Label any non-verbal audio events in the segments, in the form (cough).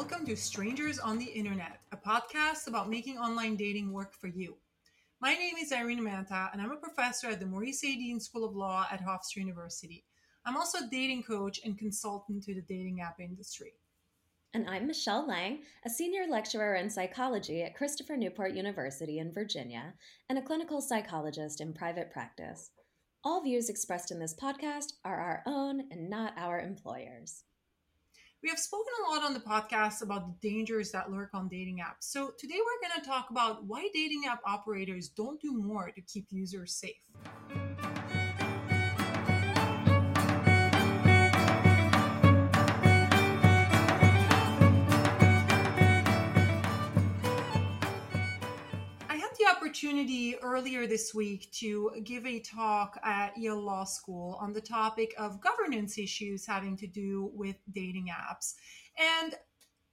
Welcome to Strangers on the Internet, a podcast about making online dating work for you. My name is Irina Manta, and I'm a professor at the Maurice A. Deane School of Law at Hofstra University. I'm also a dating coach and consultant to the dating app industry. And I'm Michelle Lang, a senior lecturer in psychology at Christopher Newport University in Virginia and a clinical psychologist in private practice. All views expressed in this podcast are our own and not our employers. We have spoken a lot on the podcast about the dangers that lurk on dating apps. So today we're going to talk about why dating app operators don't do more to keep users safe. Opportunity earlier this week to give a talk at Yale Law School on the topic of governance issues having to do with dating apps. And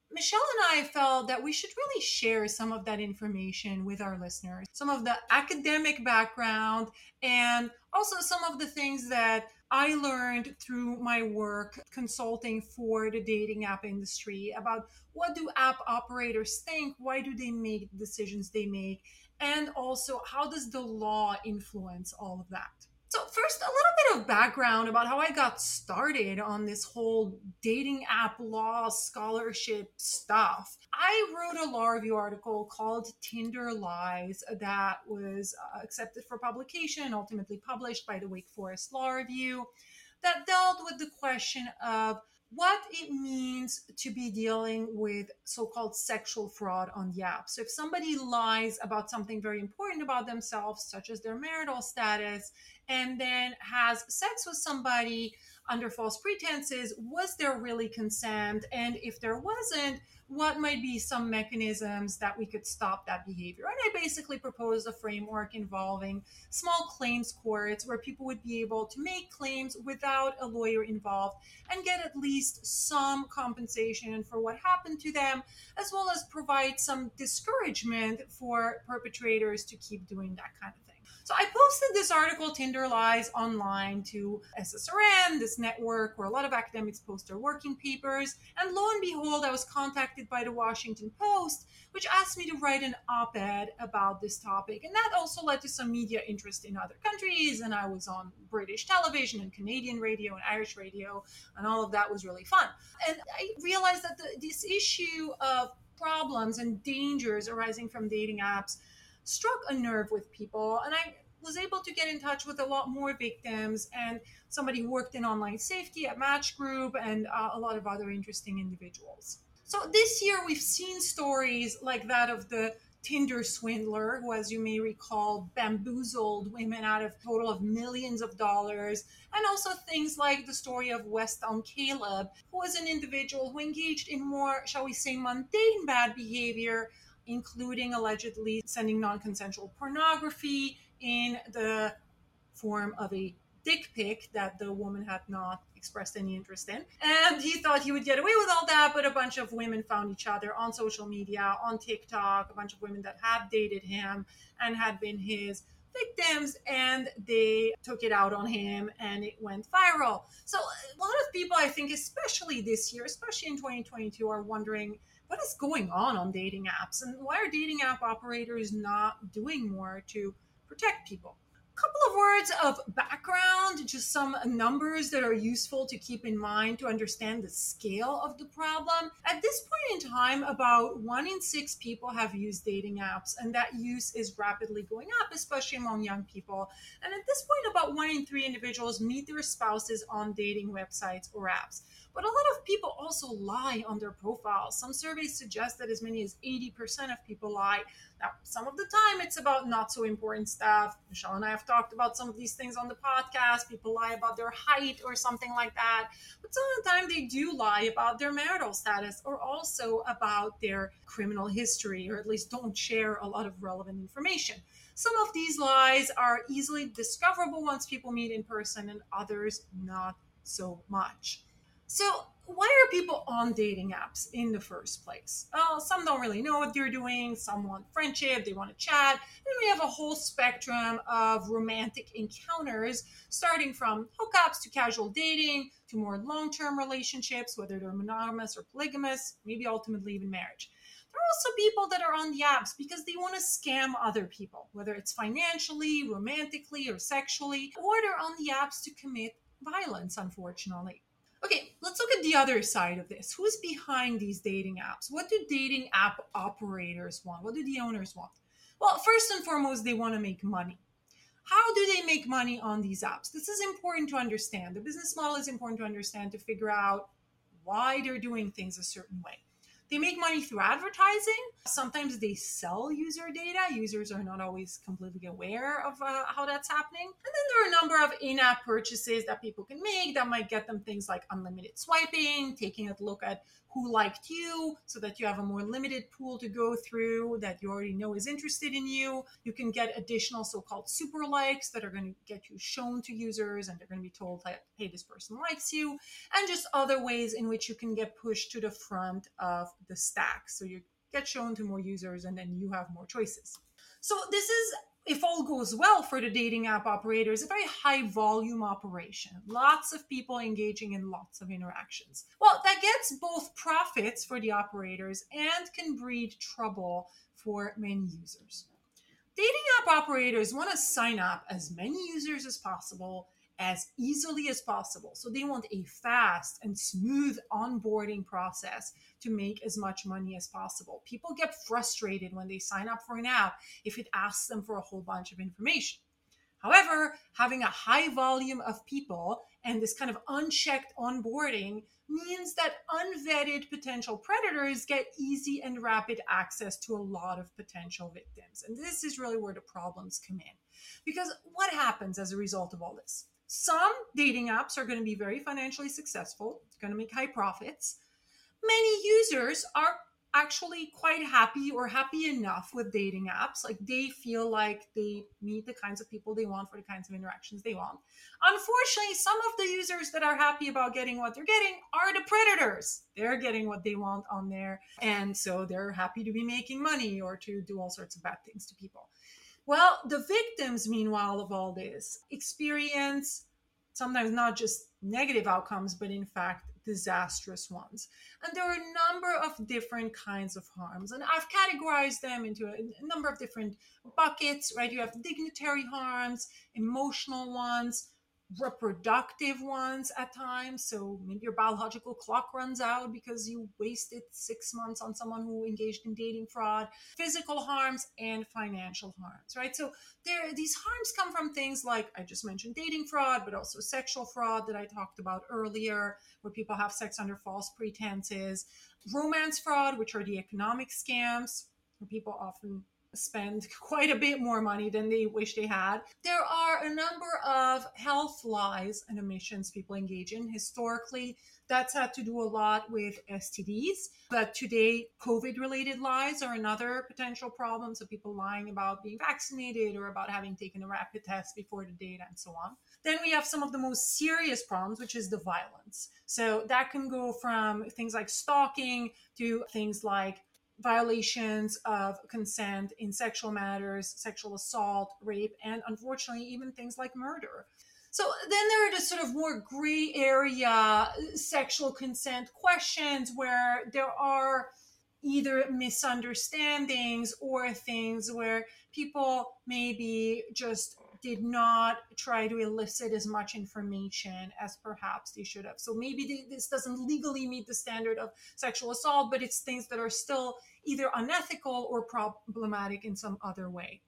Michelle and I felt that we should really share some of that information with our listeners, some of the academic background, and also some of the things that I learned through my work consulting for the dating app industry about what do app operators think, why do they make decisions they make, and also how does the law influence all of that so first a little bit of background about how i got started on this whole dating app law scholarship stuff. I wrote a law review article called tinder lies that was uh, accepted for publication ultimately published by the wake forest law review that dealt with the question of what it means to be dealing with so-called sexual fraud on the app. So if somebody lies about something very important about themselves, such as their marital status, and then has sex with somebody under false pretenses, was there really consent? And if there wasn't, what might be some mechanisms that we could stop that behavior. And I basically proposed a framework involving small claims courts where people would be able to make claims without a lawyer involved and get at least some compensation for what happened to them, as well as provide some discouragement for perpetrators to keep doing that kind of. So I posted this article, Tinder Lies, online to SSRN, this network where a lot of academics post their working papers. And lo and behold, I was contacted by the Washington Post, which asked me to write an op ed about this topic. And that also led to some media interest in other countries. And I was on British television and Canadian radio and Irish radio, and all of that was really fun. And I realized that the, this issue of problems and dangers arising from dating apps struck a nerve with people. And I was able to get in touch with a lot more victims and somebody worked in online safety at Match Group and uh, a lot of other interesting individuals. So this year we've seen stories like that of the Tinder swindler, who, as you may recall, bamboozled women out of total of millions of dollars, and also things like the story of West Elm Caleb, who was an individual who engaged in more, shall we say, mundane bad behavior including allegedly sending non consensual pornography in the form of a dick pic that the woman had not expressed any interest in. And he thought he would get away with all that, but a bunch of women found each other on social media, on TikTok, a bunch of women that had dated him and had been his victims and they took it out on him and it went viral. So a lot of people I think especially this year, especially in 2022 are wondering what is going on on dating apps and why are dating app operators not doing more to protect people A couple of words of background, just some numbers that are useful to keep in mind to understand the scale of the problem. At this point in time, about one in six people have used dating apps, and that use is rapidly going up, especially among young people. And at this point, about one in three individuals meet their spouses on dating websites or apps. But a lot of people also lie on their profiles. Some surveys suggest that as many as 80% of people lie. Now, some of the time it's about not so important stuff. Michelle and I have talked about some of these things on the podcast. People lie about their height or something like that. But some of the time they do lie about their marital status or also about their criminal history, or at least don't share a lot of relevant information. Some of these lies are easily discoverable once people meet in person, and others not so much. So, why are people on dating apps in the first place? Well, some don't really know what they're doing. Some want friendship, they want to chat. And we have a whole spectrum of romantic encounters, starting from hookups to casual dating to more long term relationships, whether they're monogamous or polygamous, maybe ultimately even marriage. There are also people that are on the apps because they want to scam other people, whether it's financially, romantically, or sexually, or they're on the apps to commit violence, unfortunately. Okay, let's look at the other side of this. Who's behind these dating apps? What do dating app operators want? What do the owners want? Well, first and foremost, they want to make money. How do they make money on these apps? This is important to understand. The business model is important to understand to figure out why they're doing things a certain way. They make money through advertising. Sometimes they sell user data. Users are not always completely aware of uh, how that's happening. And then there are a number of in app purchases that people can make that might get them things like unlimited swiping, taking a look at who liked you so that you have a more limited pool to go through that you already know is interested in you. You can get additional so called super likes that are going to get you shown to users and they're going to be told, that, hey, this person likes you, and just other ways in which you can get pushed to the front of the stack. So you get shown to more users and then you have more choices. So this is if all goes well for the dating app operators, a very high volume operation, lots of people engaging in lots of interactions. Well, that gets both profits for the operators and can breed trouble for many users. Dating app operators want to sign up as many users as possible as easily as possible. So they want a fast and smooth onboarding process to make as much money as possible. People get frustrated when they sign up for an app if it asks them for a whole bunch of information. However, having a high volume of people and this kind of unchecked onboarding means that unvetted potential predators get easy and rapid access to a lot of potential victims. And this is really where the problems come in. Because what happens as a result of all this? Some dating apps are going to be very financially successful, going to make high profits. Many users are actually quite happy or happy enough with dating apps. Like they feel like they meet the kinds of people they want for the kinds of interactions they want. Unfortunately, some of the users that are happy about getting what they're getting are the predators. They're getting what they want on there. And so they're happy to be making money or to do all sorts of bad things to people. Well, the victims, meanwhile, of all this experience sometimes not just negative outcomes, but in fact, disastrous ones. And there are a number of different kinds of harms. And I've categorized them into a, number of different buckets, right? You have dignitary harms, emotional ones, reproductive ones at times. So maybe your biological clock runs out because you wasted six months on someone who engaged in dating fraud, physical harms, and financial harms, right? So there, these harms come from things like I just mentioned dating fraud, but also sexual fraud that I talked about earlier, where people have sex under false pretenses, romance fraud, which are the economic scams, where people often spend quite a bit more money than they wish they had. There are a number of health lies and omissions people engage in. Historically, that's had to do a lot with STDs. But today, COVID related lies are another potential problem. So, people lying about being vaccinated or about having taken a rapid test before the date and so on. Then we have some of the most serious problems, which is the violence. So, that can go from things like stalking to things like violations of consent in sexual matters, sexual assault, rape, and unfortunately, even things like murder. So then there are the sort of more gray area sexual consent questions where there are either misunderstandings or things where people maybe just did not try to elicit as much information as perhaps they should have. So maybe they, this doesn't legally meet the standard of sexual assault, but it's things that are still either unethical or problematic in some other way.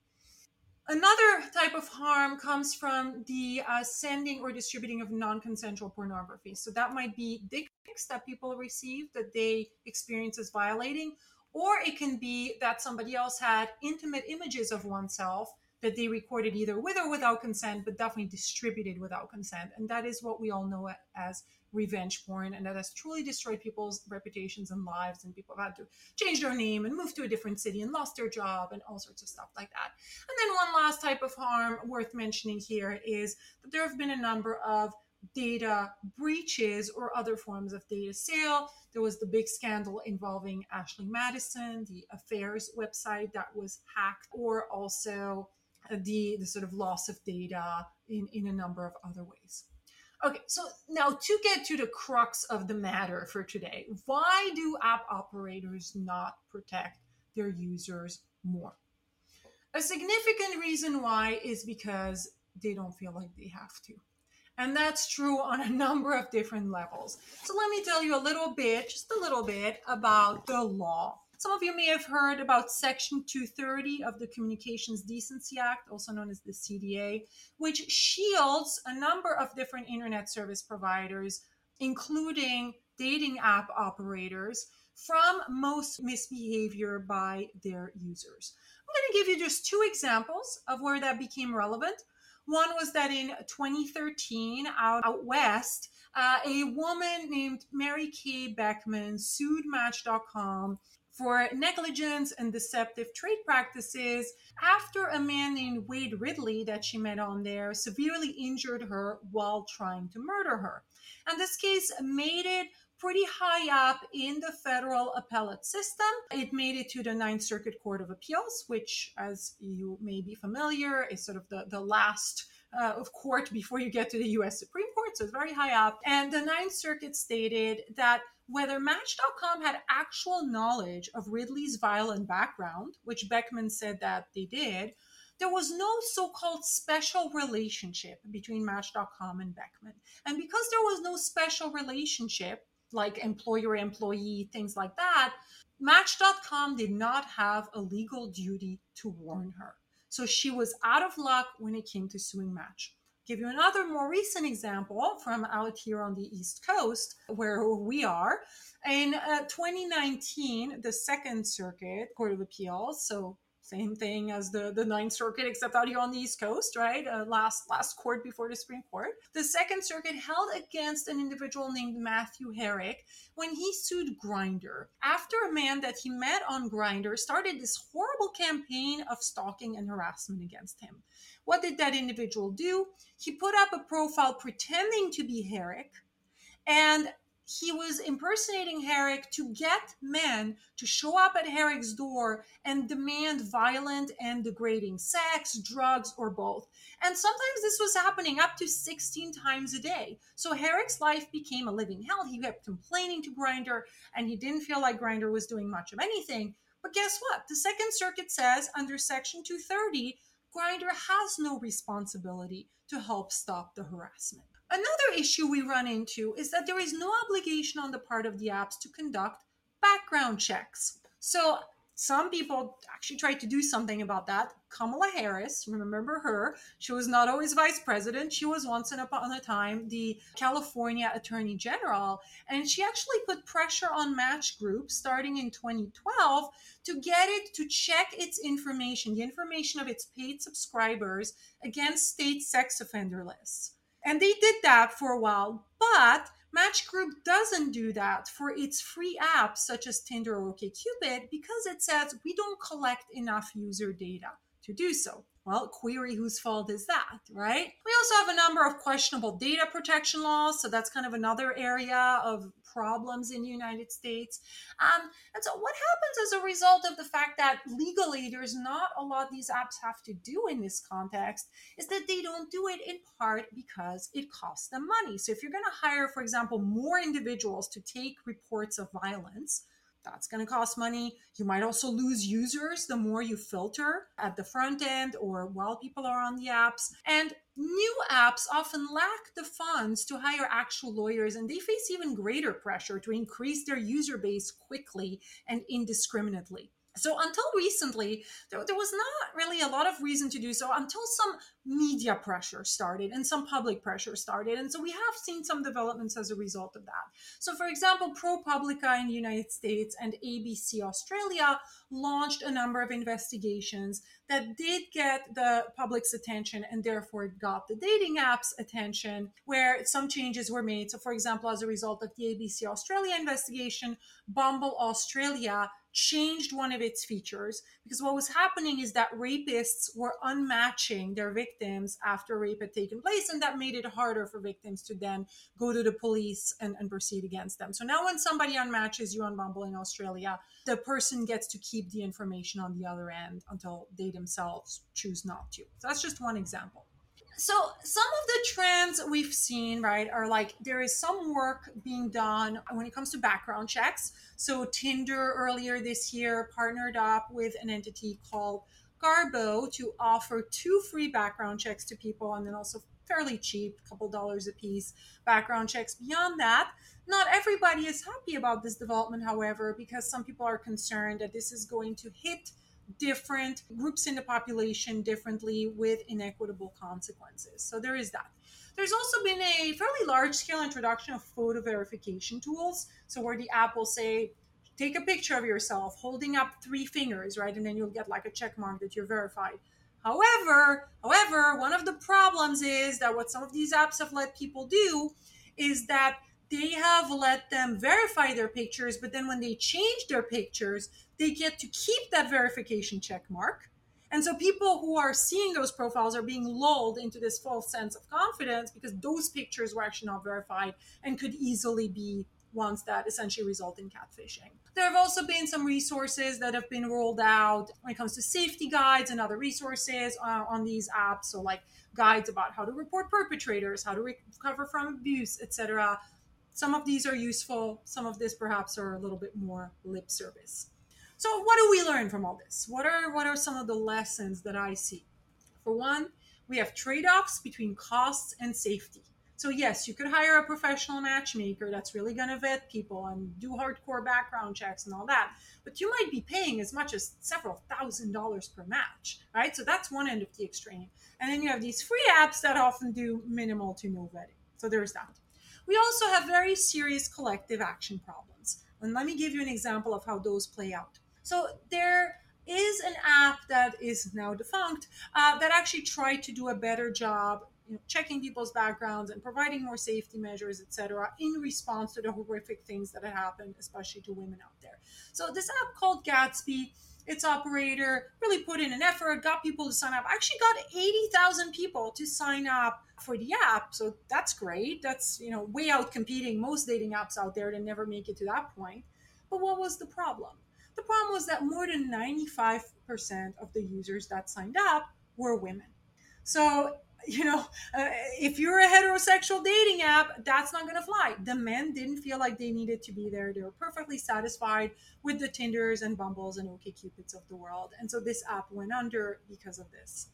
Another type of harm comes from the uh, sending or distributing of non consensual pornography. So that might be dick pics that people receive that they experience as violating, or it can be that somebody else had intimate images of oneself that they recorded either with or without consent, but definitely distributed without consent. And that is what we all know as revenge porn. And that has truly destroyed people's reputations and lives. And people have had to change their name and move to a different city and lost their job and all sorts of stuff like that. And then one last type of harm worth mentioning here is that there have been a number of data breaches or other forms of data sale. There was the big scandal involving Ashley Madison, the affairs website that was hacked, or also the, the sort of loss of data in, in a number of other ways. Okay, so now to get to the crux of the matter for today, why do app operators not protect their users more? A significant reason why is because they don't feel like they have to. And that's true on a (laughs) number of different levels. So let me tell you a little bit, just a little bit, about the law. Some of you may have heard about Section 230 of the Communications Decency Act, also known as the CDA, which shields a number of different internet service providers, including dating app operators, from most misbehavior by their users. I'm going to give you just two examples of where that became relevant. One was that in 2013, out, out west, uh, a woman named Mary Kay Beckman sued Match.com for negligence and deceptive trade practices after a man named Wade Ridley that she met on there severely injured her while trying to murder her. And this case made it pretty high up in the federal appellate system. It made it to the Ninth Circuit Court of Appeals, which, as you may be familiar, is sort of the, the last uh, of court before you get to the US Supreme Court, so it's very high up. And the Ninth Circuit stated that whether Match.com had actual knowledge of Ridley's violent background, which Beckman said that they did, there was no so called special relationship between Match.com and Beckman. And because there was no special relationship, like employer employee, things like that, Match.com did not have a legal duty to warn her. So she was out of luck when it came to suing Match. Give you another more recent example from out here on the East Coast, where we are. In uh, 2019, the Second Circuit Court of Appeals, so same thing as the, the Ninth Circuit, except out here on the East Coast, right? Uh, last last court before the Supreme Court. The Second Circuit held against an individual named Matthew Herrick when he sued Grindr after a man that he met on Grindr started this horrible campaign of stalking and harassment against him. What did that individual do? He put up a profile pretending to be Herrick and he was impersonating Herrick to get men to show up at Herrick's door and demand violent and degrading sex, drugs, or both. And sometimes this was happening up to 16 times a day. So Herrick's life became a living hell. He kept complaining to Grindr, and he didn't feel like Grindr was doing much of anything. But guess what? The Second Circuit says under Section 230, Grindr has no responsibility to help stop the harassment. Another issue we run into is that there is no obligation on the part of the apps to conduct background checks. So some people actually tried to do something about that. Kamala Harris, remember her? She was not always vice president. She was once upon a time the California Attorney General. And she actually put pressure on Match Group starting in 2012 to get it to check its information, the information of its paid subscribers, against state sex offender lists. And they did that for a while, but Match Group doesn't do that for its free apps such as Tinder or OkCupid because it says we don't collect enough user data to do so. Well, query whose fault is that, right? We also have a number of questionable data protection laws. So that's kind of another area of problems in the United States. Um, and so, what happens as a result of the fact that legally there's not a lot these apps have to do in this context is that they don't do it in part because it costs them money. So, if you're going to hire, for example, more individuals to take reports of violence, that's going to cost money. You might also lose users the more you filter at the front end or while people are on the apps. And new apps often lack the funds to hire actual lawyers, and they face even greater pressure to increase their user base quickly and indiscriminately. So until recently, there, there, was not really a lot of reason to do so until some media pressure started and some public pressure started. And so we have seen some developments as a result of that. So, for example, ProPublica in the United States and ABC Australia launched a number of investigations that did get the public's attention and therefore got the dating apps attention, where some changes were made. So, for example, as a result of the ABC Australia investigation, Bumble Australia changed one of its features because what was happening is that rapists were unmatching their victims after rape had taken place, and that made it harder for victims to then go to the police and, and proceed against them. So now, when somebody unmatches you on Bumble in Australia, the person gets to keep the information on the other end until they themselves choose not to. So that's just one example so some of the trends we've seen right are like there is some work being done when it comes to background checks. So tinder earlier this year partnered up with an entity called garbo to offer two free background checks to people and then also fairly cheap couple dollars a piece background checks. Beyond that not everybody is happy about this development however because some people are concerned that this is going to hit different groups in the population differently with inequitable consequences. So there is that. There's also been a fairly large scale introduction of photo verification tools. So where the app will say, take a picture of yourself holding up three fingers, right? And then you'll get like a check mark that you're verified. However, however, one of the problems is that what some of these apps have let people do is that they have let them verify their pictures, but then when they change their pictures, they get to keep that verification check mark. And so people who are seeing those profiles are being lulled into this false sense of confidence because those pictures were actually not verified and could easily be ones that essentially result in catfishing. There have also been some resources that have been rolled out when it comes to safety guides and other resources uh, on these apps. So, like guides about how to report perpetrators, how to recover from abuse, etc. Some of these are useful, some of this perhaps are a little bit more lip service. So what do we learn from all this? What are what are some of the lessons that I see? For one, we have trade-offs between costs and safety. So yes, you could hire a professional matchmaker that's really going to vet people and do hardcore background checks and all that, but you might be paying as much as several thousand dollars per match, right? So that's one end of the extreme. And then you have these free apps that often do minimal to no vetting. So there's that. We also have very serious collective action problems. And let me give you an example of how those play out. So there is an app that is now defunct uh, that actually tried to do a better job you know, checking people's backgrounds and providing more safety measures, etc., in response to the horrific things that had happened, especially to women out there. So this app called Gatsby its operator really put in an effort, got people to sign up. I Actually, got 80,000 people to sign up for the app. So that's great. That's, you know, way out competing most dating apps out there that never make it to that point. But what was the problem? The problem was that more than 95% of the users that signed up were women. So you know, uh, if you're a heterosexual dating app, that's not going to fly. The men didn't feel like they needed to be there. They were perfectly satisfied with the Tinders and Bumbles and OkCupids of the world. And so this app went under because of this.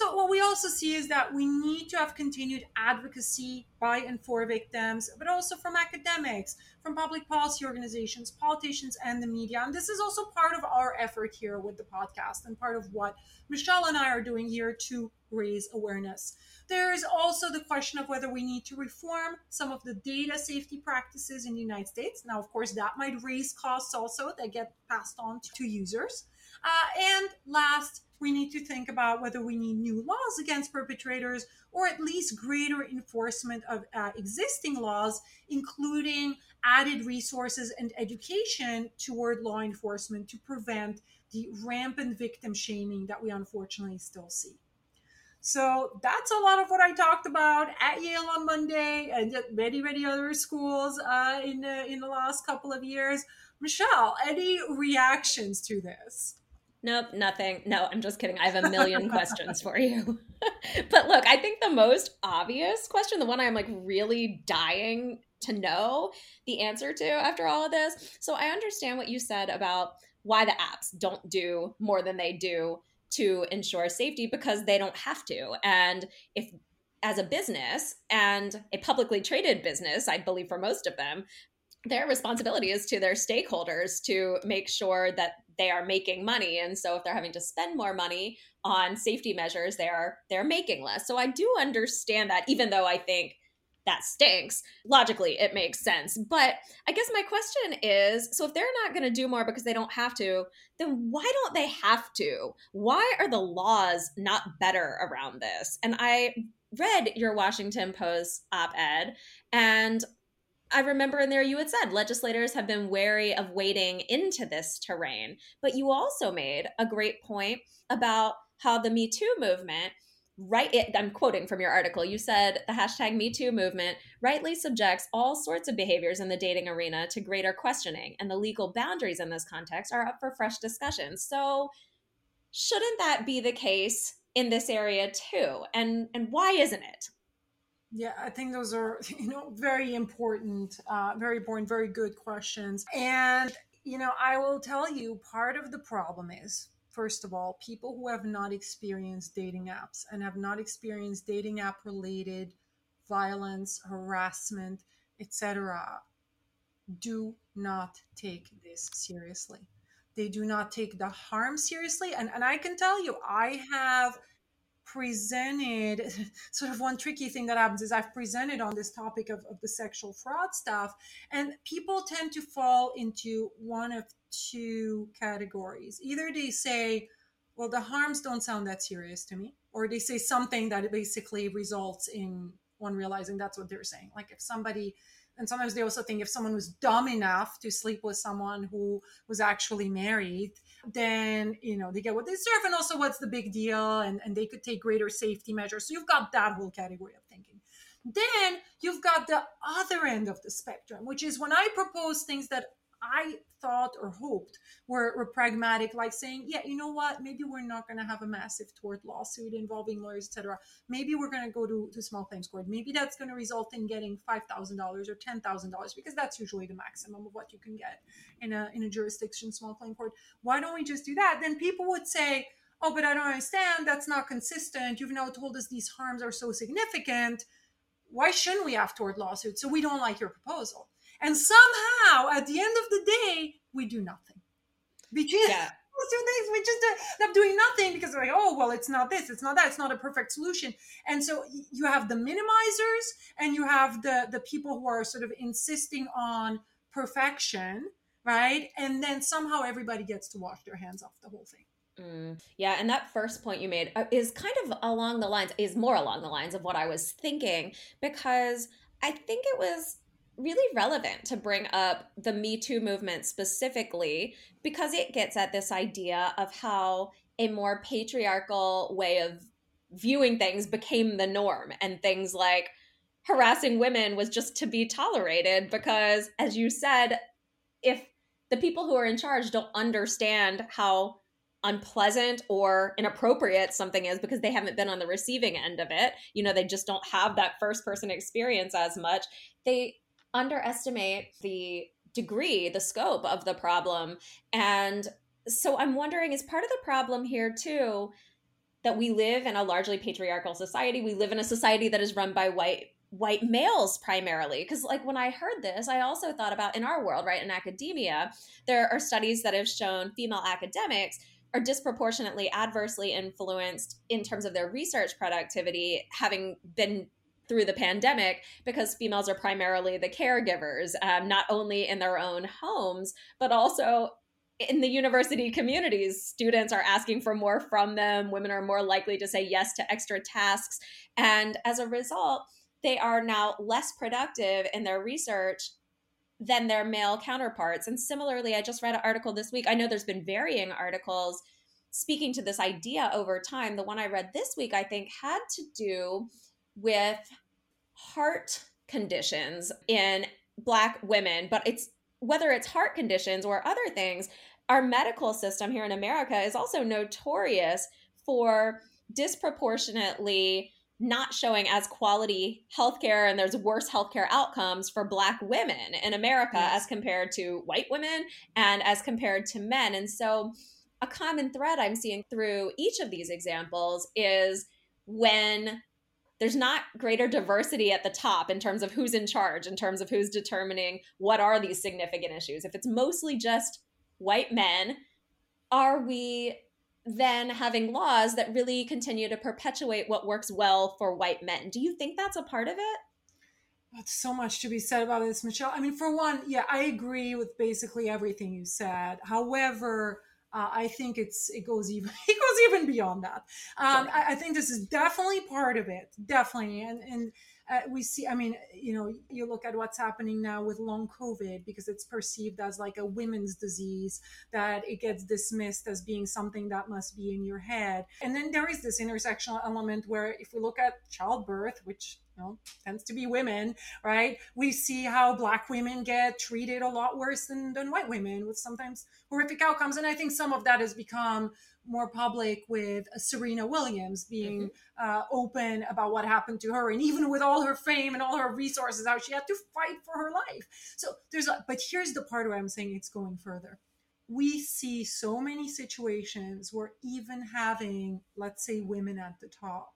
So, what we also see is that we need to have continued advocacy by and for victims, but also from academics, from public policy organizations, politicians, and the media. And this is also part of our effort here with the podcast and part of what Michelle and I are doing here to raise awareness. There is also the question of whether we need to reform some of the data safety practices in the United States. Now, of course, that might raise costs also that get passed on to users. Uh, and last, we need to think about whether we need new laws against perpetrators or at least greater enforcement of uh, existing laws, including added resources and education toward law enforcement to prevent the rampant victim shaming that we unfortunately still see. So that's a lot of what I talked about at Yale on Monday and at many, many other schools uh, in, the, in the last couple of years. Michelle, any reactions to this? Nope, nothing. No, I'm just kidding. I have a million (laughs) questions for you. (laughs) but look, I think the most obvious question, the one I'm like really dying to know the answer to after all of this. So I understand what you said about why the apps don't do more than they do to ensure safety because they don't have to. And if as a business and a publicly traded business, I believe for most of them, their responsibility is to their stakeholders to make sure that they are making money. And so if they're having to spend more money on safety measures they are they're making less. So i do understand that even though i think that stinks logically it makes sense. But i guess my question is so if they're not going to do more because they don't have to then why don't they have to? Why are the laws not better around this? And i read your washington post op-ed and I remember in there you had said legislators have been wary of wading into this terrain. But you also made a great point about how the Me Too movement right it, i'm quoting from your article you said the hashtag me too movement rightly subjects all sorts of behaviors in the dating arena to greater questioning and the legal boundaries in this context are up for fresh discussion so shouldn't that be the case in this area too and and why isn't it yeah, I think those are (laughs) you know very important, uh, very important, very good questions. And you know, I will tell you, part of the problem is first of all, people who have not experienced dating apps and have not experienced dating app related violence, harassment, etc., do not take this seriously. They do not take the harm seriously. And, and I can tell you, I have presented (laughs) sort of one tricky thing that happens is I've presented on this topic of, of the sexual fraud stuff, and people tend to fall into one of two categories. Either they say, well, the harms don't sound that serious to me, or they say something that basically results in one realizing that's what they're saying. Like if somebody and sometimes they also think if someone was dumb enough to sleep with someone who was actually married then you know they get what they deserve and also what's the big deal and, and they could take greater safety measures. So you've got that whole category of thinking. Then you've got the other end of the spectrum which is when i propose things that I thought or hoped were, were pragmatic, like saying, yeah, you know what, maybe we're not going to have a massive tort lawsuit involving lawyers, etc. Maybe we're going to go to, to small claims court. Maybe that's going to result in getting $5,000 or $10,000 because that's usually the maximum of what you can get in a, in a jurisdiction small claim court. Why don't we just do that? Then people would say, oh, but I don't understand. That's not consistent. You've now told us these harms are so significant. Why shouldn't we have tort lawsuits? So we don't like your proposal. And somehow, at the end of the day, we do nothing. Between yeah. those two things, we just end up doing nothing because we're like, oh, well, it's not this, it's not that, it's not a perfect solution. And so you have the minimizers and you have the the people who are sort of insisting on perfection, right? And then somehow everybody gets to wash their hands off the whole thing. Mm, yeah, and that first point you made uh, is kind of along the lines, is more along the lines of what I was thinking, because I think it was really relevant to bring up the Me Too movement specifically because it gets at this idea of how a more patriarchal way of viewing things became the norm and things like harassing women was just to be tolerated because as you said if the people who are in charge don't understand how unpleasant or inappropriate something is because they haven't been on the receiving end of it you know they just don't have that first person experience as much they underestimate the degree, the scope of the problem. And so I'm wondering is part of the problem here too that we live in a largely patriarchal society. We live in a society that is run by white white males primarily because like when i heard this i also thought about in our world right in academia there are studies that have shown female academics are disproportionately adversely influenced in terms of their research productivity having been through the pandemic because females are primarily the caregivers, um, not only in their own homes, but also in the university communities. Students are asking for more from them. Women are more likely to say yes to extra tasks. And as a result, they are now less productive in their research than their male counterparts. And similarly, I just read an article this week. I know there's been varying articles speaking to this idea over time. The one I read this week, I think, had to do with heart conditions in black women but it's whether it's heart conditions or other things our medical system here in america is also notorious for disproportionately not showing as quality healthcare and there's worse healthcare outcomes for black women in America yes. as compared to white women and as compared to men. And so a common thread I'm seeing through each of these examples is when there's not greater diversity at the top in terms of who's in charge, in terms of who's determining what are these significant issues. If it's mostly just white men, are we then having laws that really continue to perpetuate what works well for white men? Do you think that's a part of it? That's so much to be said about this, Michelle. I mean, for one, yeah, I agree with basically everything you said. However, uh, I think it's it goes even (laughs) it goes even beyond that. Um, I, I, think this is definitely part of it, definitely, and and uh, we see i mean you know you look at what's happening now with long covid because it's perceived as like a women's disease that it gets dismissed as being something that must be in your head and then there is this intersectional element where if we look at childbirth which know, tends to be women, right? We see how black women get treated a lot worse than, than white women with sometimes horrific outcomes. And I think some of that has become more public with Serena Williams being mm-hmm. uh, open about what happened to her, and even with all her fame and all her resources, how she had to fight for her life. So there's, a, but here's the part where I'm saying it's going further. We see so many situations where even having, let's say, women at the top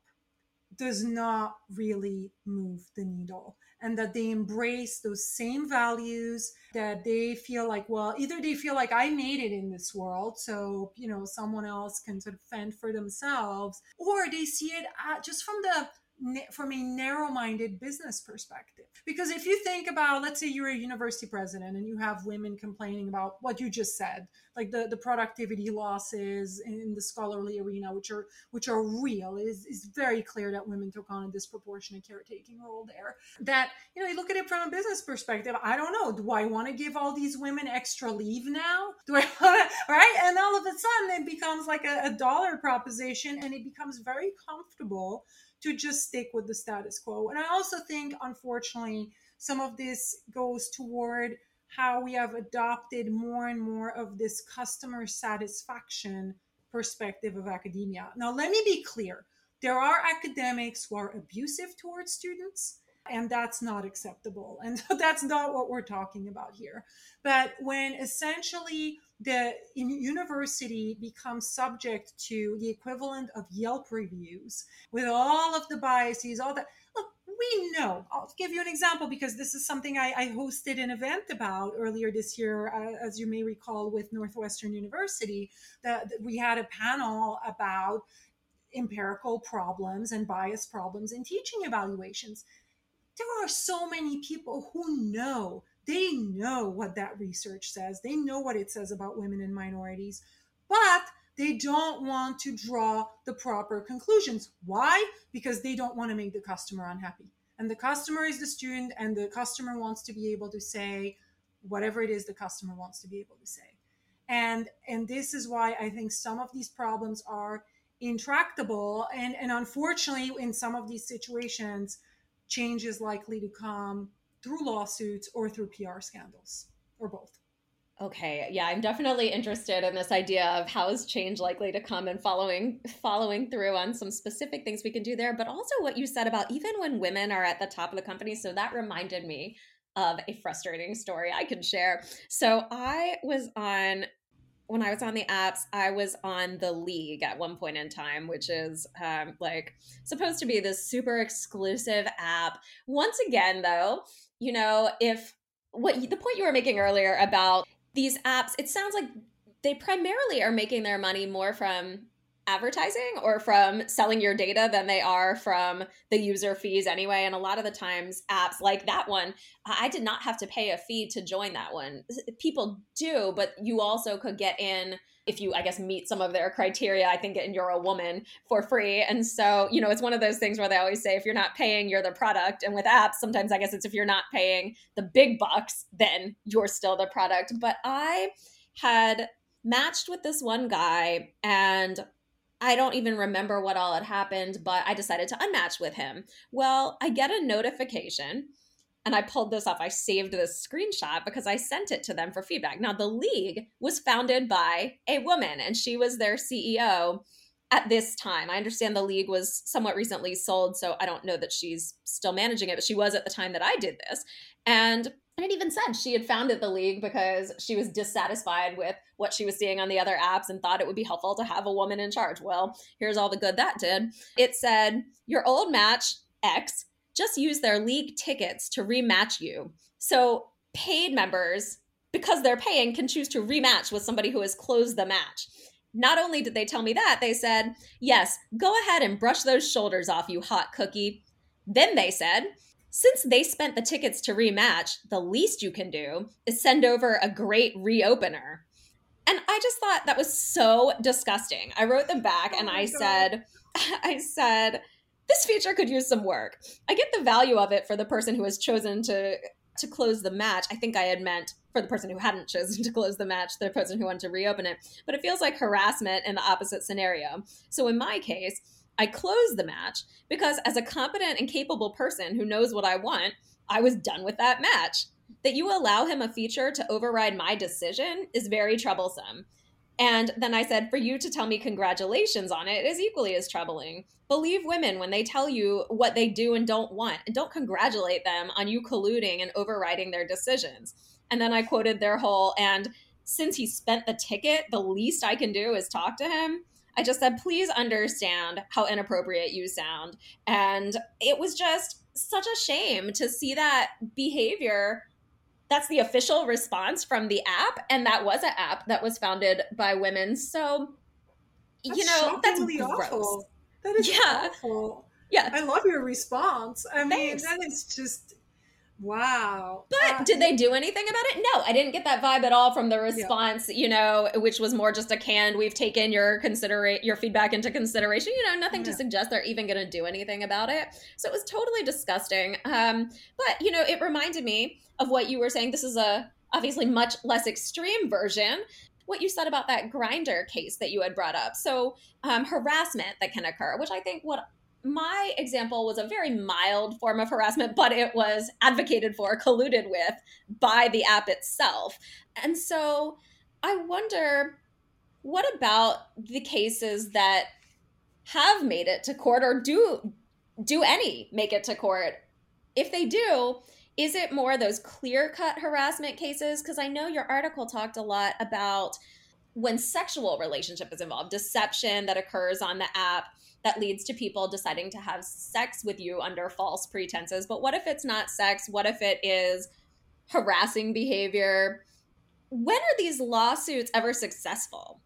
does not really move the needle and that they embrace those same values that they feel like well either they feel like i made it in this world so you know someone else can sort of fend for themselves or they see it uh, just from the from a narrow-minded business perspective. Because if you think about let's say you're a university president and you have women complaining about what you just said like the, the productivity losses in the scholarly arena which are which are real. It is, is very clear that women took on a disproportionate caretaking role there. That you know you look at it from a business perspective i don't know do i want to give all these women extra leave now? Do i (laughs) right? And all of a sudden it becomes like a, a dollar proposition and it becomes very comfortable to just stick with the status quo. And I also think, unfortunately, some of this goes toward how we have adopted more and more of this customer satisfaction perspective of academia. Now, let me be clear there are academics who are abusive towards students and that's not acceptable and (laughs) that's not what we're talking about here but when essentially the university becomes subject to the equivalent of Yelp reviews with all of the biases, all that. Look, we know. I'll give you an example because this is something I, I hosted an event about earlier this year, uh, as you may recall, with Northwestern University. That we had a panel about empirical problems and bias problems in teaching evaluations. There are so many people who know they know what that research says. They know what it says about women and minorities, but they don't want to draw the proper conclusions. Why? Because they don't want to make the customer unhappy. And the customer is the student, and the customer wants to be able to say whatever it is the customer wants to be able to say. And and this is why I think some of these problems are intractable. And, and unfortunately, in some of these situations, change is likely to come through lawsuits or through PR scandals or both. Okay, yeah, I'm definitely interested in this idea of how is change likely to come and following following through on some specific things we can do there, but also what you said about even when women are at the top of the company. So that reminded me of a frustrating story I can share. So I was on when I was on the apps, I was on the League at one point in time, which is um, like supposed to be this super exclusive app. Once again, though, you know, if what the point you were making earlier about these apps, it sounds like they primarily are making their money more from advertising or from selling your data than they are from the user fees anyway and a lot of the times apps like that one i did not have to pay a fee to join that one. People do but you also could get in if you i guess meet some of their criteria i think and you're a woman for free. And so you know it's one of those things where they always say if you're not paying you're the product. And with apps sometimes i guess it's if you're not paying the big bucks then you're still the product. But i had matched with this one guy and I don't even remember what all had happened, but I decided to unmatch with him. Well, I get a notification and I pulled this off. I saved this screenshot because I sent it to them for feedback. Now, the league was founded by a woman, and she was their CEO at this time. I understand the league was somewhat recently sold, so I don't know that she's still managing it, but she was at the time that I did this. And and it even said she had founded the league because she was dissatisfied with what she was seeing on the other apps and thought it would be helpful to have a woman in charge. Well, here's all the good that did. It said, Your old match, X, just use their league tickets to rematch you. So paid members, because they're paying, can choose to rematch with somebody who has closed the match. Not only did they tell me that, they said, Yes, go ahead and brush those shoulders off, you hot cookie. Then they said, since they spent the tickets to rematch, the least you can do is send over a great reopener. And I just thought that was so disgusting. I wrote them back oh and I God. said, (laughs) I said, this feature could use some work. I get the value of it for the person who has chosen to to close the match. I think I had meant for the person who hadn't (laughs) chosen to close the match, the person who wanted to reopen it. But it feels like harassment in the opposite scenario. So in my case, I closed the match because as a competent and capable person who knows what I want, I was done with that match. That you allow him a feature to override my decision is very troublesome. And then I said, for you to tell me congratulations on it is equally as troubling. Believe women when they tell you what they do and don't want, and don't congratulate them on you colluding and overriding their decisions. And then I quoted their whole, and since he spent the ticket, the least I can do is talk to him. I just said, please understand how inappropriate you sound. And it was just such a shame to see that behavior that's the official response from the app and that was an app that was founded by women so that's you know that's gross. awful that is yeah. awful yeah i love your response i Thanks. mean that is just Wow. But uh, did they do anything about it? No, I didn't get that vibe at all from the response, yeah. you know, which was more just a canned, we've taken your considerate your feedback into consideration, you know, nothing yeah. to suggest they're even going to do anything about it. So it was totally disgusting. Um, but, you know, it reminded me of what you were saying. This is a obviously much less extreme version what you said about that Grindr case that you had brought up. So, um, harassment that can occur, which I think what my example was a very mild form of harassment, but it was advocated for, colluded with by the app itself. And so I wonder what about the cases that have made it to court or do do any make it to court? If they do, is it more those clear-cut harassment cases because I know your article talked a lot about when sexual relationship is involved, deception that occurs on the app that leads to people deciding to have sex with you under false pretenses. But what if it's not sex? What if it is harassing behavior? When are these lawsuits ever successful?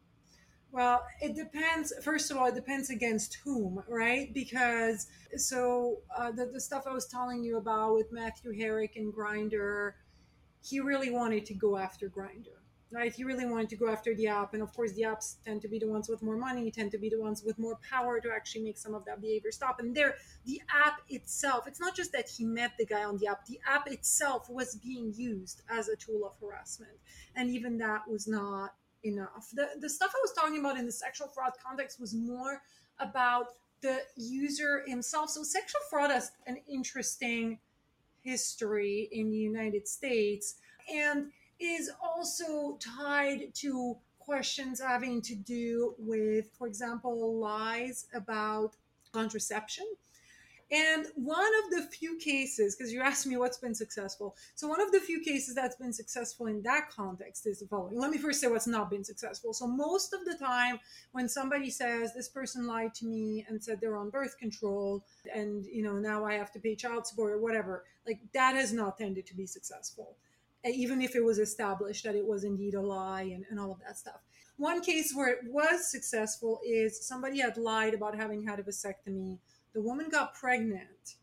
Well, it depends. First of all, it depends against whom, right? Because so uh, the, the stuff I was telling you about with Matthew Herrick and Grindr, he really wanted to go after Grindr Uh, right? He really wanted to go after the app. And of course, the apps tend to be the ones with more money, tend to be the ones with more power to actually make some of that behavior stop. And there, the app itself, it's not just that he met the guy on the app, the app itself was being used as a tool of harassment. And even that was not enough. The, the stuff I was talking about in the sexual fraud context was more about the user himself. So, sexual fraud has an interesting history in the United States. And is also tied to questions having to do with, for example, lies about contraception. And one of the few cases, because you asked me what's been successful. So, one of the few cases that's been successful in that context is the following. Let me first say what's not been successful. So, most of the time, when somebody says, This person lied to me and said they're on birth control, and, you know, now I have to pay child support or whatever, like that has not tended to be successful even if it was established that it was indeed a lie and, and all of that stuff. One case where it was successful is somebody had lied about having had a vasectomy. The woman got pregnant,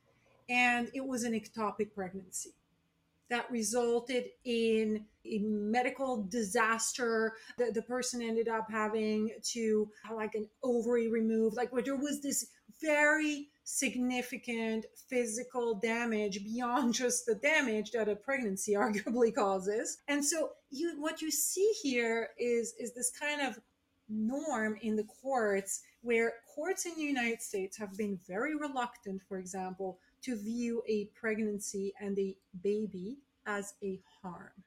and it was an ectopic pregnancy that resulted in a medical disaster. The, the person ended up having to like an ovary removed, like where there was this very significant physical damage beyond (laughs) just the damage that a pregnancy (laughs) arguably causes. And so you what you see here is is this kind of norm in the courts where courts in the United States have been very reluctant, for example, to view a pregnancy and a baby as a harm.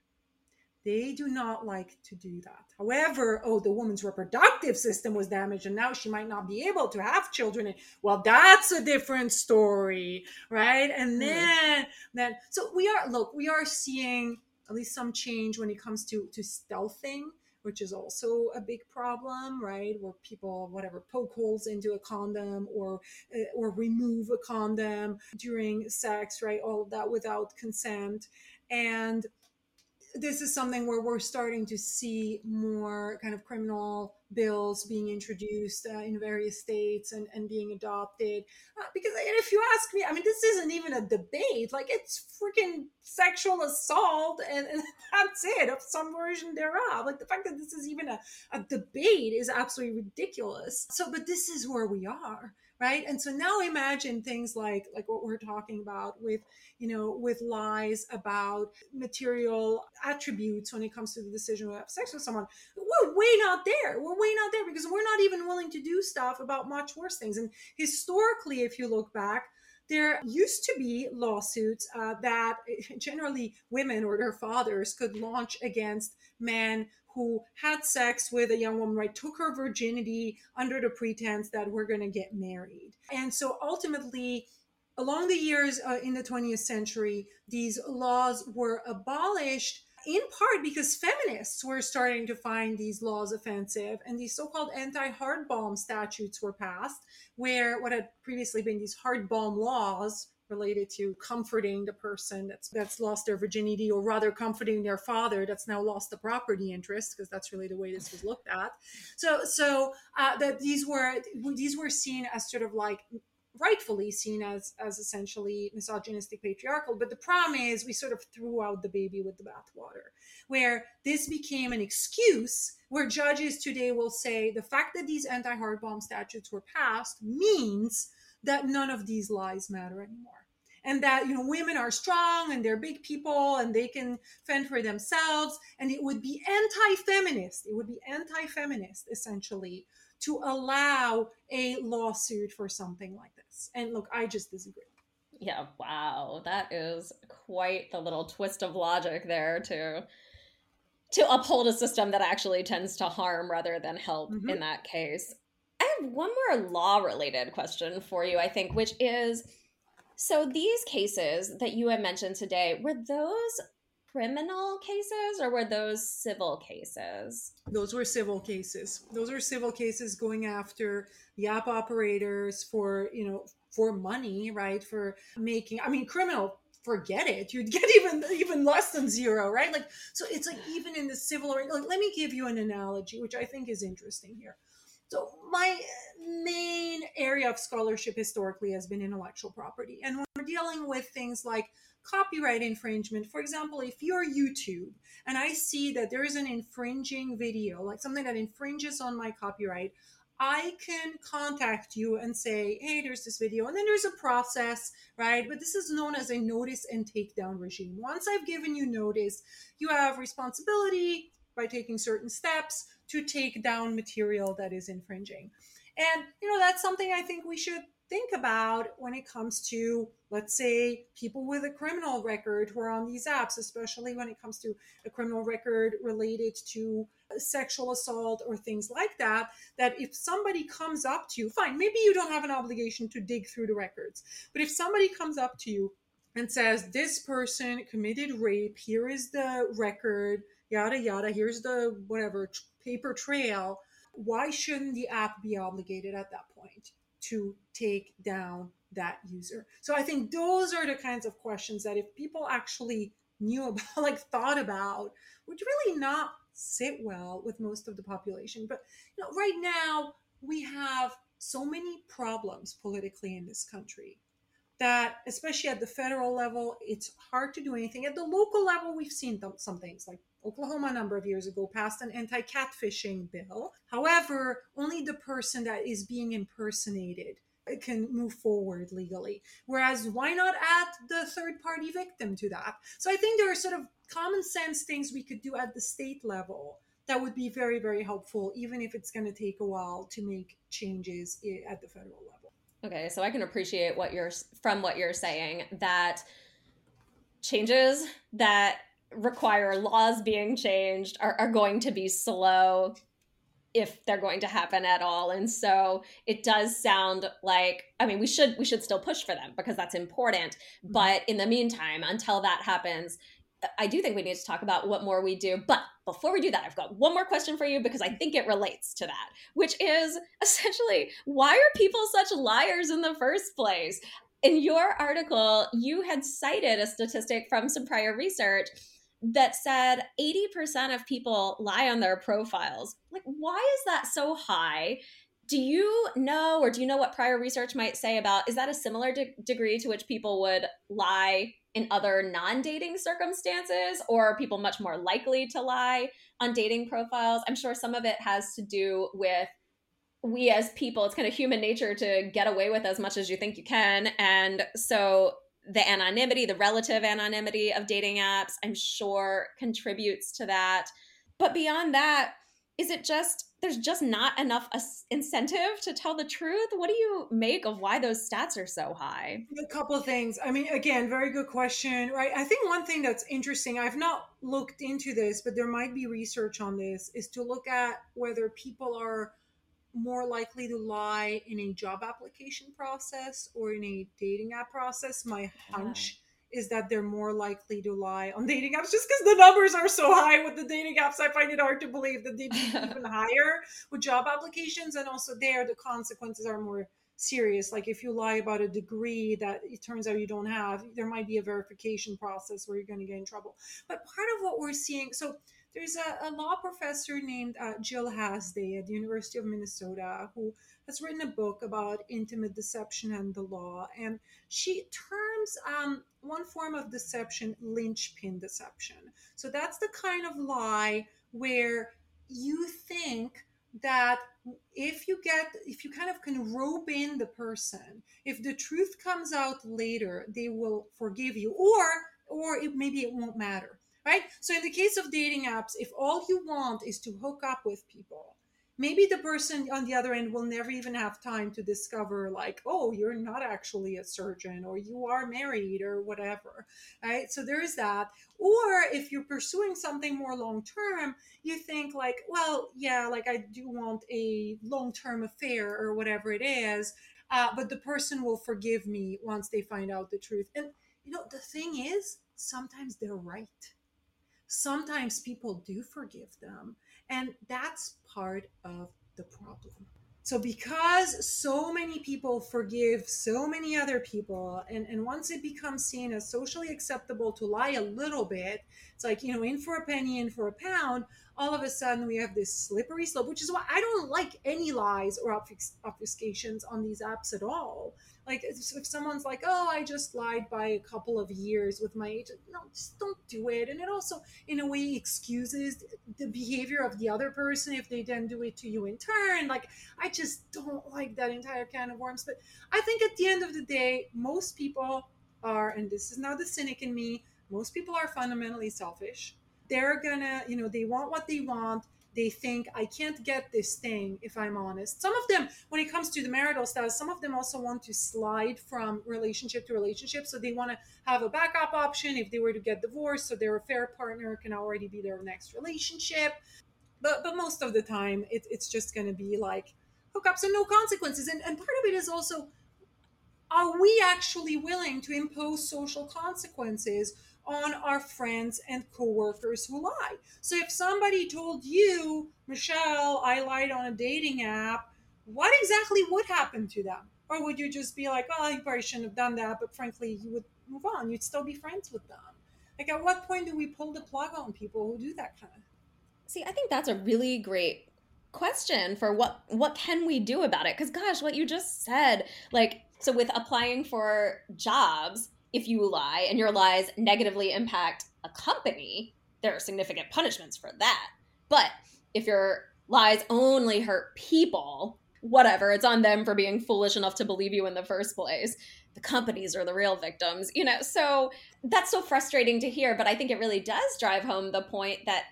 They do not like to do that. However, oh, the woman's reproductive system was damaged and now she might not be able to have children. Well, that's a different story, right? And hmm. then, then, so we are, look, we are seeing at least some change when it comes to, to stealthing which is also a big problem, right? Where people, whatever, poke holes into a condom or uh, or remove a condom during sex, right? All of that without consent, and this is something where we're starting to see more kind of criminal bills being introduced uh, in various states and, and being adopted. Uh, because if you ask me, I mean, this isn't even a debate. Like, it's freaking sexual assault, and, and (laughs) that's it, of some version thereof. Like, the fact that this is even a, a debate is absolutely ridiculous. So, but this is where we are right? And so now imagine things like like what we're talking about with you know with lies about material attributes when it comes to the decision to have sex with someone. We're way not there. We're way not there because we're not even willing to do stuff about much worse things. And historically if you look back there used to be lawsuits uh, that (laughs) generally women or their fathers could launch against men who had sex with a young woman, right, took her virginity under the pretense that we're going to get married. And so ultimately, along the years uh, in the 20th century, these laws were abolished in part because feminists were starting to find these laws offensive and these so-called anti-heart balm statutes were passed where what had previously been these heart balm laws related to comforting the person that's that's lost their virginity or rather comforting their father that's now lost the property interest because that's really the way this was looked at. So so uh, that these were these were seen as sort of like rightfully seen as as essentially misogynistic patriarchal but the problem is we sort of threw out the baby with the bathwater where this became an excuse where judges today will say the fact that these anti-heart balm statutes were passed means that none of these lies matter anymore. And that you know women are strong and they're big people and they can fend for themselves. And it would be anti-feminist it would be anti-feminist essentially to allow a lawsuit for something like this. And look i just disagree. Yeah wow. That is quite the little twist of logic there to to uphold a system that actually tends to harm rather than help mm-hmm. in that case i have one more law related question for you i think which is so these cases that you had mentioned today, were those criminal cases or were those civil cases? Those were civil cases. Those were civil cases going after the app operators for, you know, for money, right? For making I mean criminal forget it you'd get even even less than zero right like so it's like even in the civil like, let me give you an analogy which i think is interesting here so my main area of scholarship historically has been intellectual property. And when we're dealing with things like copyright infringement, for example, if you're YouTube and I see that there is an infringing video, like something that infringes on my copyright, I can contact you and say, hey, there's this video. And then there's a process, right? But this is known as a notice and takedown regime. Once I've given you notice, you have responsibility by taking certain steps to take down material that is infringing. And, you know, that's something I think we should think about when it comes to, let's say, people with a criminal record who are on these apps, especially when it comes to a criminal record related to sexual assault or things like that. That if somebody comes up to you, fine, maybe you don't have an obligation to dig through the records, but if somebody comes up to you and says, This person committed rape, here is the record, yada, yada, here's the whatever paper trail why shouldn't the app be obligated at that point to take down that user? So I think those are the kinds of questions that if people actually knew (laughs) about, like thought about, would really not sit well with most of the population. But you know, right now we have so many problems politically in this country that especially at the federal level it's hard to do anything at the local level we've seen some things like Oklahoma a number of years ago passed an anti catfishing bill. However, only the person that is being impersonated can move forward legally. Whereas, why not add the third party victim to that? So, I think there are sort of common sense things we could do at the state level that would be very, very helpful, even if it's going to take a while to make changes at the federal level. Okay, so I can appreciate what you're from what you're saying that changes that require laws being changed are, are going to be slow if they're going to happen at all. And so it does sound like i mean we should we should still push for them because that's important. Mm-hmm. but in the meantime until that happens i do think we need to talk about what more we do. But before we do that i've got one more question for you because i think it relates to that which is essentially why are people such liars in the first place? In your article you had cited a statistic from some prior research that said 80% of people lie on their profiles. Like, why is that so high? Do you know, or do you know what prior research might say about is that a similar de- degree to which people would lie in other non dating circumstances, or are people much more likely to lie on dating profiles? I'm sure some of it has to do with we as people, it's kind of human nature to get away with as much as you think you can. And so the anonymity, the relative anonymity of dating apps, I'm sure contributes to that. But beyond that, is it just there's just not enough incentive to tell the truth? What do you make of why those stats are so high? A couple things. I mean, again, very good question, right? I think one thing that's interesting, I've not looked into this, but there might be research on this, is to look at whether people are more likely to lie in a job application process or in a dating app process. My hunch yeah. is that they're more likely to lie on dating apps just because the numbers are so high with the dating apps. I find it hard to believe that they'd be (laughs) even higher with job applications. And also, there, the consequences are more serious. Like if you lie about a degree that it turns out you don't have, there might be a verification process where you're going to get in trouble. But part of what we're seeing, so there's a, a law professor named uh, Jill Hasday at the University of Minnesota who has written a book about intimate deception and the law. And she terms um, one form of deception linchpin deception. So that's the kind of lie where you think that if you get if you kind of can rope in the person if the truth comes out later they will forgive you or or it, maybe it won't matter right? So in the case of dating apps, if all you want is to hook up with people, maybe the person on the other end will never even have time to discover like oh you're not actually a surgeon or you are married or whatever right? So there is that. Or if you're pursuing something more long term you think like well yeah like i do want a long term affair or whatever it is uh, but the person will forgive me once they find out the truth. And you know the thing is sometimes they're right sometimes people do forgive them. And that's part of the problem. So, because so many people forgive so many other people, and, and once it becomes seen as socially acceptable to lie a little bit, it's like, you know, in for a penny, in for a pound, all of a sudden we have this slippery slope, which is why I don't like any lies or obfuscations on these apps at all. Like if someone's like oh i just lied by a couple of years with my agent no just don't do it. And it also in a way excuses the behavior of the other person if they then do it to you in turn. Like i just don't like that entire can of worms. But i think at the end of the day most people are and this is now the cynic in me most people are fundamentally selfish they're gonna you know they want what they want they think I can't get this thing if I'm honest. Some of them, when it comes to the marital status, some of them also want to slide from relationship to relationship. So they want to have a backup option if they were to get divorced, so their affair partner can already be their next relationship. But but most of the time, it, it's just to be like hookups and no consequences. And and part of it is also, are we actually willing to impose social consequences? On our friends and coworkers who lie. So if somebody told you, Michelle, I lied on a dating app, what exactly would happen to them? Or would you just be like, well, you probably shouldn't have done that, but frankly, you would move on. You'd still be friends with them. Like, at what point do we pull the plug on people who do that kind of? See, I think that's a really great question for what what can we do about it? Because gosh, what you just said, like, so with applying for jobs, if you lie and your lies negatively impact a company, there are significant punishments for that. But if your lies only hurt people, whatever, it's on them for being foolish enough to believe you in the first place. The companies are the real victims, you know. So that's so frustrating to hear, but I think it really does drive home the point that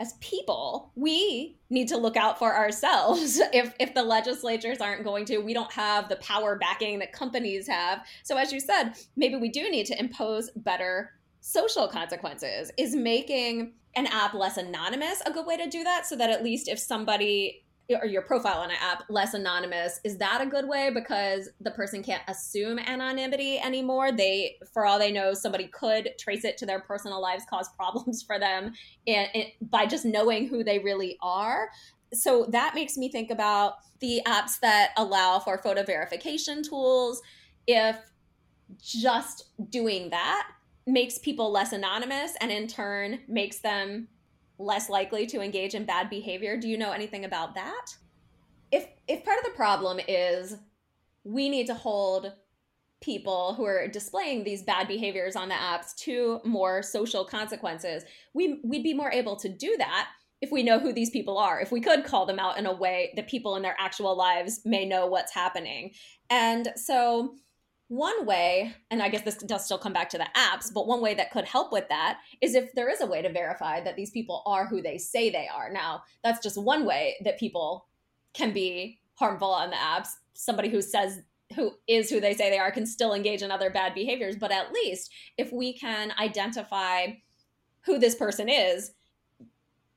as people, we need to look out for ourselves. (laughs) if if the legislatures aren't going to, we don't have the power backing that companies have. So as you said, maybe we do need to impose better social consequences. Is making an app less anonymous a good way to do that so that at least if somebody or your profile on an app less anonymous is that a good way? Because the person can't assume anonymity anymore. They for all they know somebody could trace it to their personal lives cause (laughs) problems for them and, and by just knowing who they really are. So that makes me think about the apps that allow for photo verification tools. If just doing that makes people less anonymous and in turn makes them less likely to engage in bad behavior. Do you know anything about that? If if part of the problem is we need to hold people who are displaying these bad behaviors on the apps to more social consequences, we we'd be more able to do that if we know who these people are. If we could call them out in a way that people in their actual lives may know what's happening. And so one way, and I guess this does still come back to the apps, but one way that could help with that is if there is a way to verify that these people are who they say they are. Now, that's just one way that people can be harmful on the apps. Somebody who says who is who they say they are can still engage in other bad behaviors, but at least if we can identify who this person is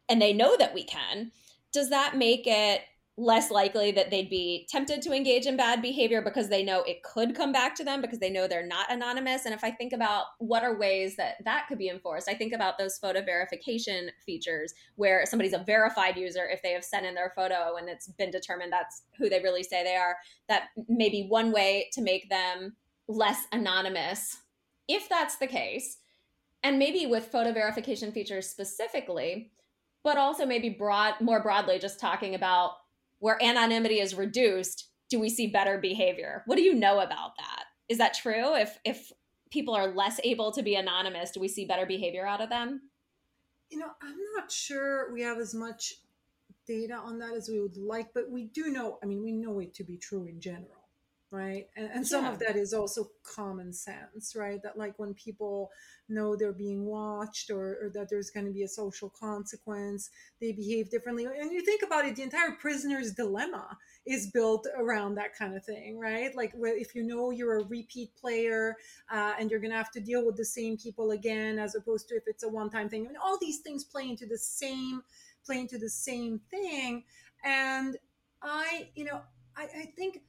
and they know that we can, does that make it less likely that they'd be tempted to engage in bad behavior because they know it could come back to them because they know they're not anonymous. And if i think about what are ways that that could be enforced i think about those photo verification features where somebody's a verified user if they have sent in their photo and it's been determined that's who they really say they are that may be one way to make them less anonymous if that's the case. And maybe with photo verification features specifically but also maybe broad more broadly just talking about where anonymity is reduced, do we see better behavior? What do you know about that? Is that true? If if people are less able to be anonymous, do we see better behavior out of them? You know, I'm not sure we have as much data on that as we would like, but we do know, I mean, we know it to be true in general right? And, and some yeah. of that is also common sense right? That like when people know they're being watched or, or that there's going to be a social consequence they behave differently. And you think about it the entire prisoner's dilemma is built around that kind of thing right? Like if you know you're a repeat player uh, and you're going to have to deal with the same people again as opposed to if it's a one-time thing. I mean, all these things play into the same play into the same thing. And i you know I, I think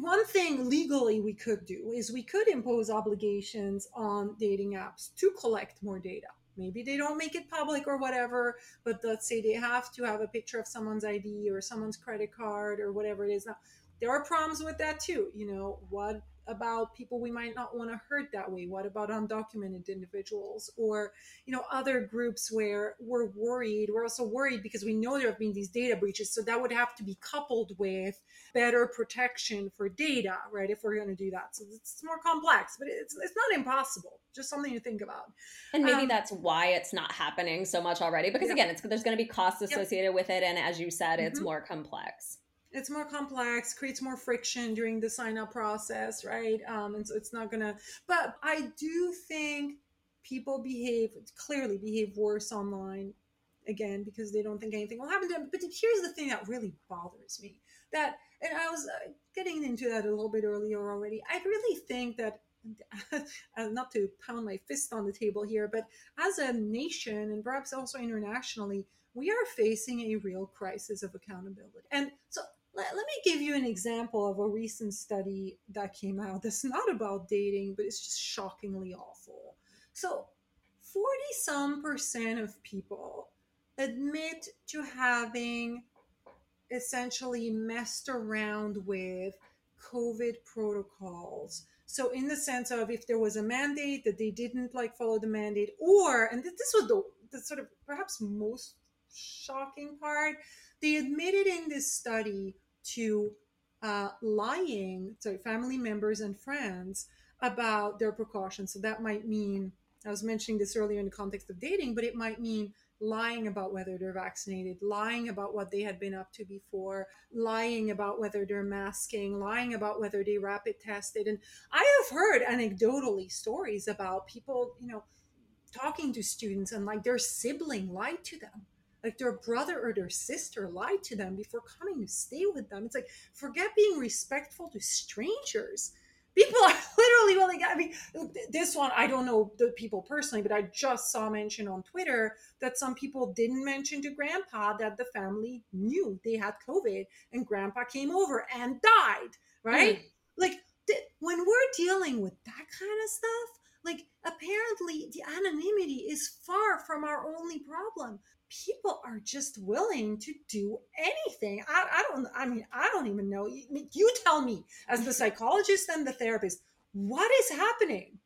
one thing legally we could do is we could impose obligations on dating apps to collect more data. Maybe they don't make it public or whatever, but let's say they have to have a picture of someone's ID or someone's credit card or whatever it is. Now, there are problems with that too. You know, what about people we might not want to hurt that way? What about undocumented individuals or, you know, other groups where we're worried? We're also worried because we know there have been these data breaches. So that would have to be coupled with better protection for data, right? If we're going to do that. So it's more complex, but it's, it's not impossible. Just something to think about. And maybe um, that's why it's not happening so much already. Because yeah. again, it's there's going to be costs associated with it. And as you said, it's mm-hmm. more complex it's more complex creates more friction during the sign up process right? Um, and so it's not gonna but i do think people behave clearly behave worse online again because they don't think anything will happen to them. But here's the thing that really bothers me that and i was uh, getting into that a little bit earlier already. I really think that (laughs) uh, not to pound my fist on the table here but as a nation and perhaps also internationally we are facing a real crisis of accountability. And so let, let, me give you an example of a recent study that came out that's not about dating, but it's just shockingly awful. So, 40 some percent of people admit to having essentially messed around with COVID protocols. So, in the sense of if there was a mandate that they didn't like follow the mandate, or, and this was the, the sort of perhaps most shocking part, they admitted in this study to uh, lying to family members and friends about their precautions. So that might mean, I was mentioning this earlier in the context of dating, but it might mean lying about whether they're vaccinated, lying about what they had been up to before, lying about whether they're masking, lying about whether they rapid tested. And I have heard anecdotally stories about people, you know, talking to students and like their sibling lied to them like their brother or their sister lied to them before coming to stay with them. It's like, forget being respectful to strangers. People (laughs) are literally willing. I mean, this one, I don't know the people personally, but I just saw mention on Twitter that some people didn't mention to grandpa that the family knew they had COVID and grandpa came over and died, right? Mm. Like, th- when we're dealing with that kind of stuff, like apparently the anonymity is far from our only problem people are just willing to do anything. I, I don't, I mean, I don't even know. You, you tell me, as the psychologist and the therapist, what is happening?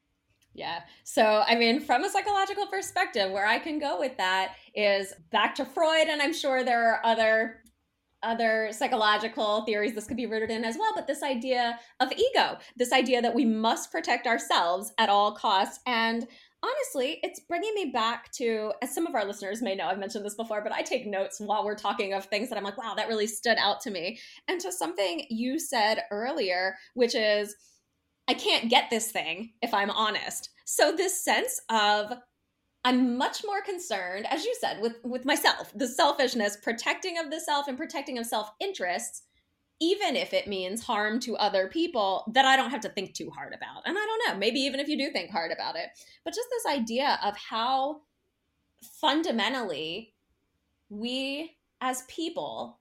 Yeah. So, I mean, from a psychological perspective, where I can go with that is back to Freud, and I'm sure there are other other psychological theories this could be rooted in as well but this idea of ego this idea that we must protect ourselves at all costs and honestly it's bringing me back to as some of our listeners may know i've mentioned this before but i take notes while we're talking of things that i'm like wow that really stood out to me. And to something you said earlier which is i can't get this thing if i'm honest. So this sense of I'm much more concerned, as you said, with with myself, the selfishness, protecting of the self and protecting of self interests, even if it means harm to other people that I don't have to think too hard about. And I don't know, maybe even if you do think hard about it, but just this idea of how fundamentally we as people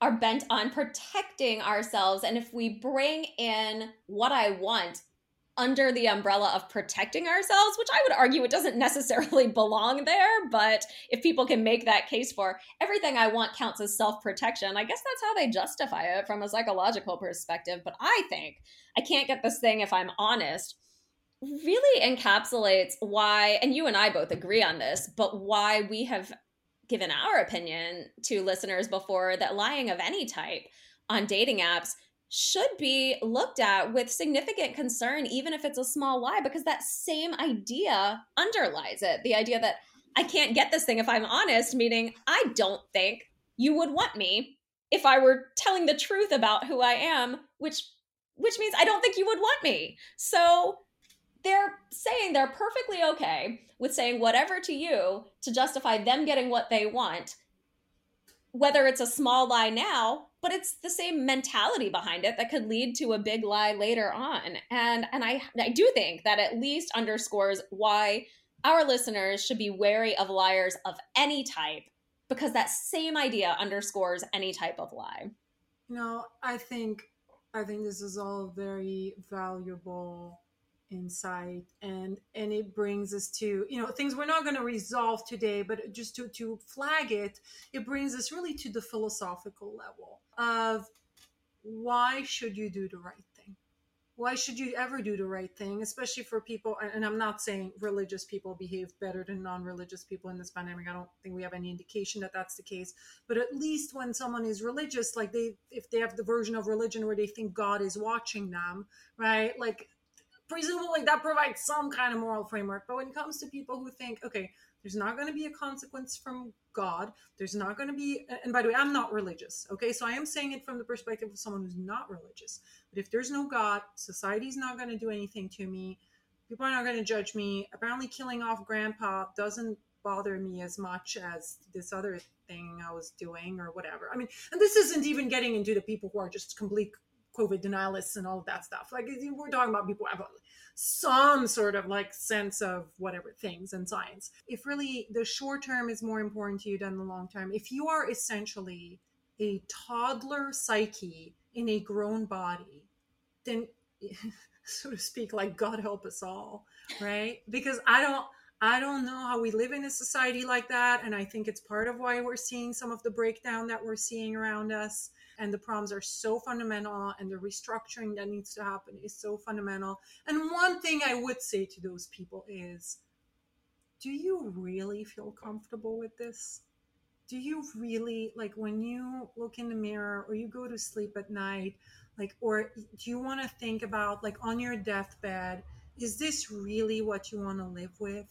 are bent on protecting ourselves. And if we bring in what I want under the umbrella of protecting ourselves, which I would argue it doesn't (laughs) necessarily belong there. But if people can make that case for everything I want counts as self protection, I guess that's how they justify it from a psychological perspective. But I think I can't get this thing if I'm honest really encapsulates why, and you and I both agree on this, but why we have given our opinion to listeners before that lying of any type on dating apps should be looked at with significant concern, even if it's a small lie, because that same idea underlies it. The idea that I can't get this thing if I'm honest, meaning I don't think you would want me if I were telling the truth about who I am, which which means I don't think you would want me. So they're saying they're perfectly okay with saying whatever to you to justify them getting what they want, whether it's a small lie now but it's the same mentality behind it that could lead to a big lie later on. And and i i do think that at least underscores why our listeners should be wary of liars of any type because that same idea underscores any type of lie. You know i think i think this is all very valuable insight and and it brings us to you know things we're not going to resolve today but just to to flag it it brings us really to the philosophical level of why should you do the right thing? Why should you ever do the right thing especially for people and i'm not saying religious people behave better than non-religious people in this pandemic. I don't think we have any indication that that's the case but at least when someone is religious like they if they have the version of religion where they think god is watching them right? Like presumably that provides some kind of moral framework. But when it comes to people who think, okay, there's not going to be a consequence from God, there's not going to be, and by the way, I'm not religious, okay? So I am saying it from the perspective of someone who's not religious. But if there's no God, society's not going to do anything to me. People are not going to judge me. Apparently, killing off grandpa doesn't bother me as much as this other thing I was doing or whatever. I mean, and this isn't even getting into the people who are just complete COVID denialists and all of that stuff. Like we're talking about people have some sort of like sense of whatever things and science. If really the short term is more important to you than the long term, if you are essentially a toddler psyche in a grown body, then (laughs) so to speak, like God help us all, right? Because I don't I don't know how we live in a society like that. And I think it's part of why we're seeing some of the breakdown that we're seeing around us and the problems are so fundamental and the restructuring that needs to happen is so fundamental. And one thing i would say to those people is do you really feel comfortable with this? Do you really like when you look in the mirror or you go to sleep at night like or do you want to think about like on your deathbed is this really what you want to live with?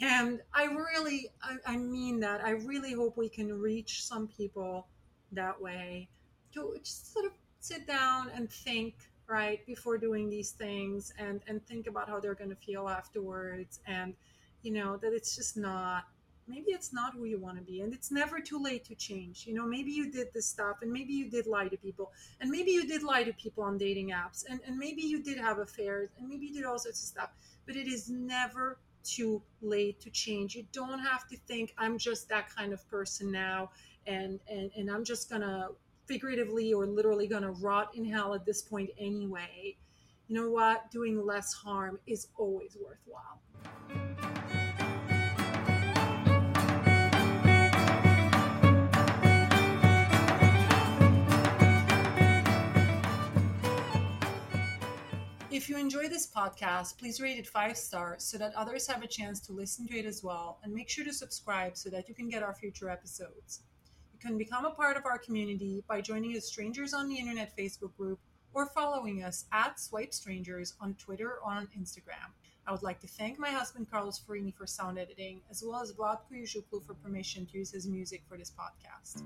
And i really I, I mean that. I really hope we can reach some people that way to just sort of sit down and think right before doing these things and and think about how they're going to feel afterwards and you know that it's just not maybe it's not who you want to be and it's never too late to change. You know maybe you did this stuff and maybe you did lie to people and maybe you did lie to people on dating apps and, and maybe you did have affairs and maybe you did all sorts of stuff but it is never too late to change. You don't have to think i'm just that kind of person now and and, and i'm just gonna figuratively or literally going to rot in hell at this point anyway, you know what? Doing less harm is always worthwhile. If you enjoy this podcast, please rate it five stars so that others have a chance to listen to it as well. And make sure to subscribe so that you can get our future episodes. You can become a part of our community by joining the Strangers on the Internet Facebook group or following us at Swipe Strangers on Twitter or on Instagram. I would like to thank my husband Carlos Farini for sound editing, as well as Vlad Kuyushuklu for permission to use his music for this podcast.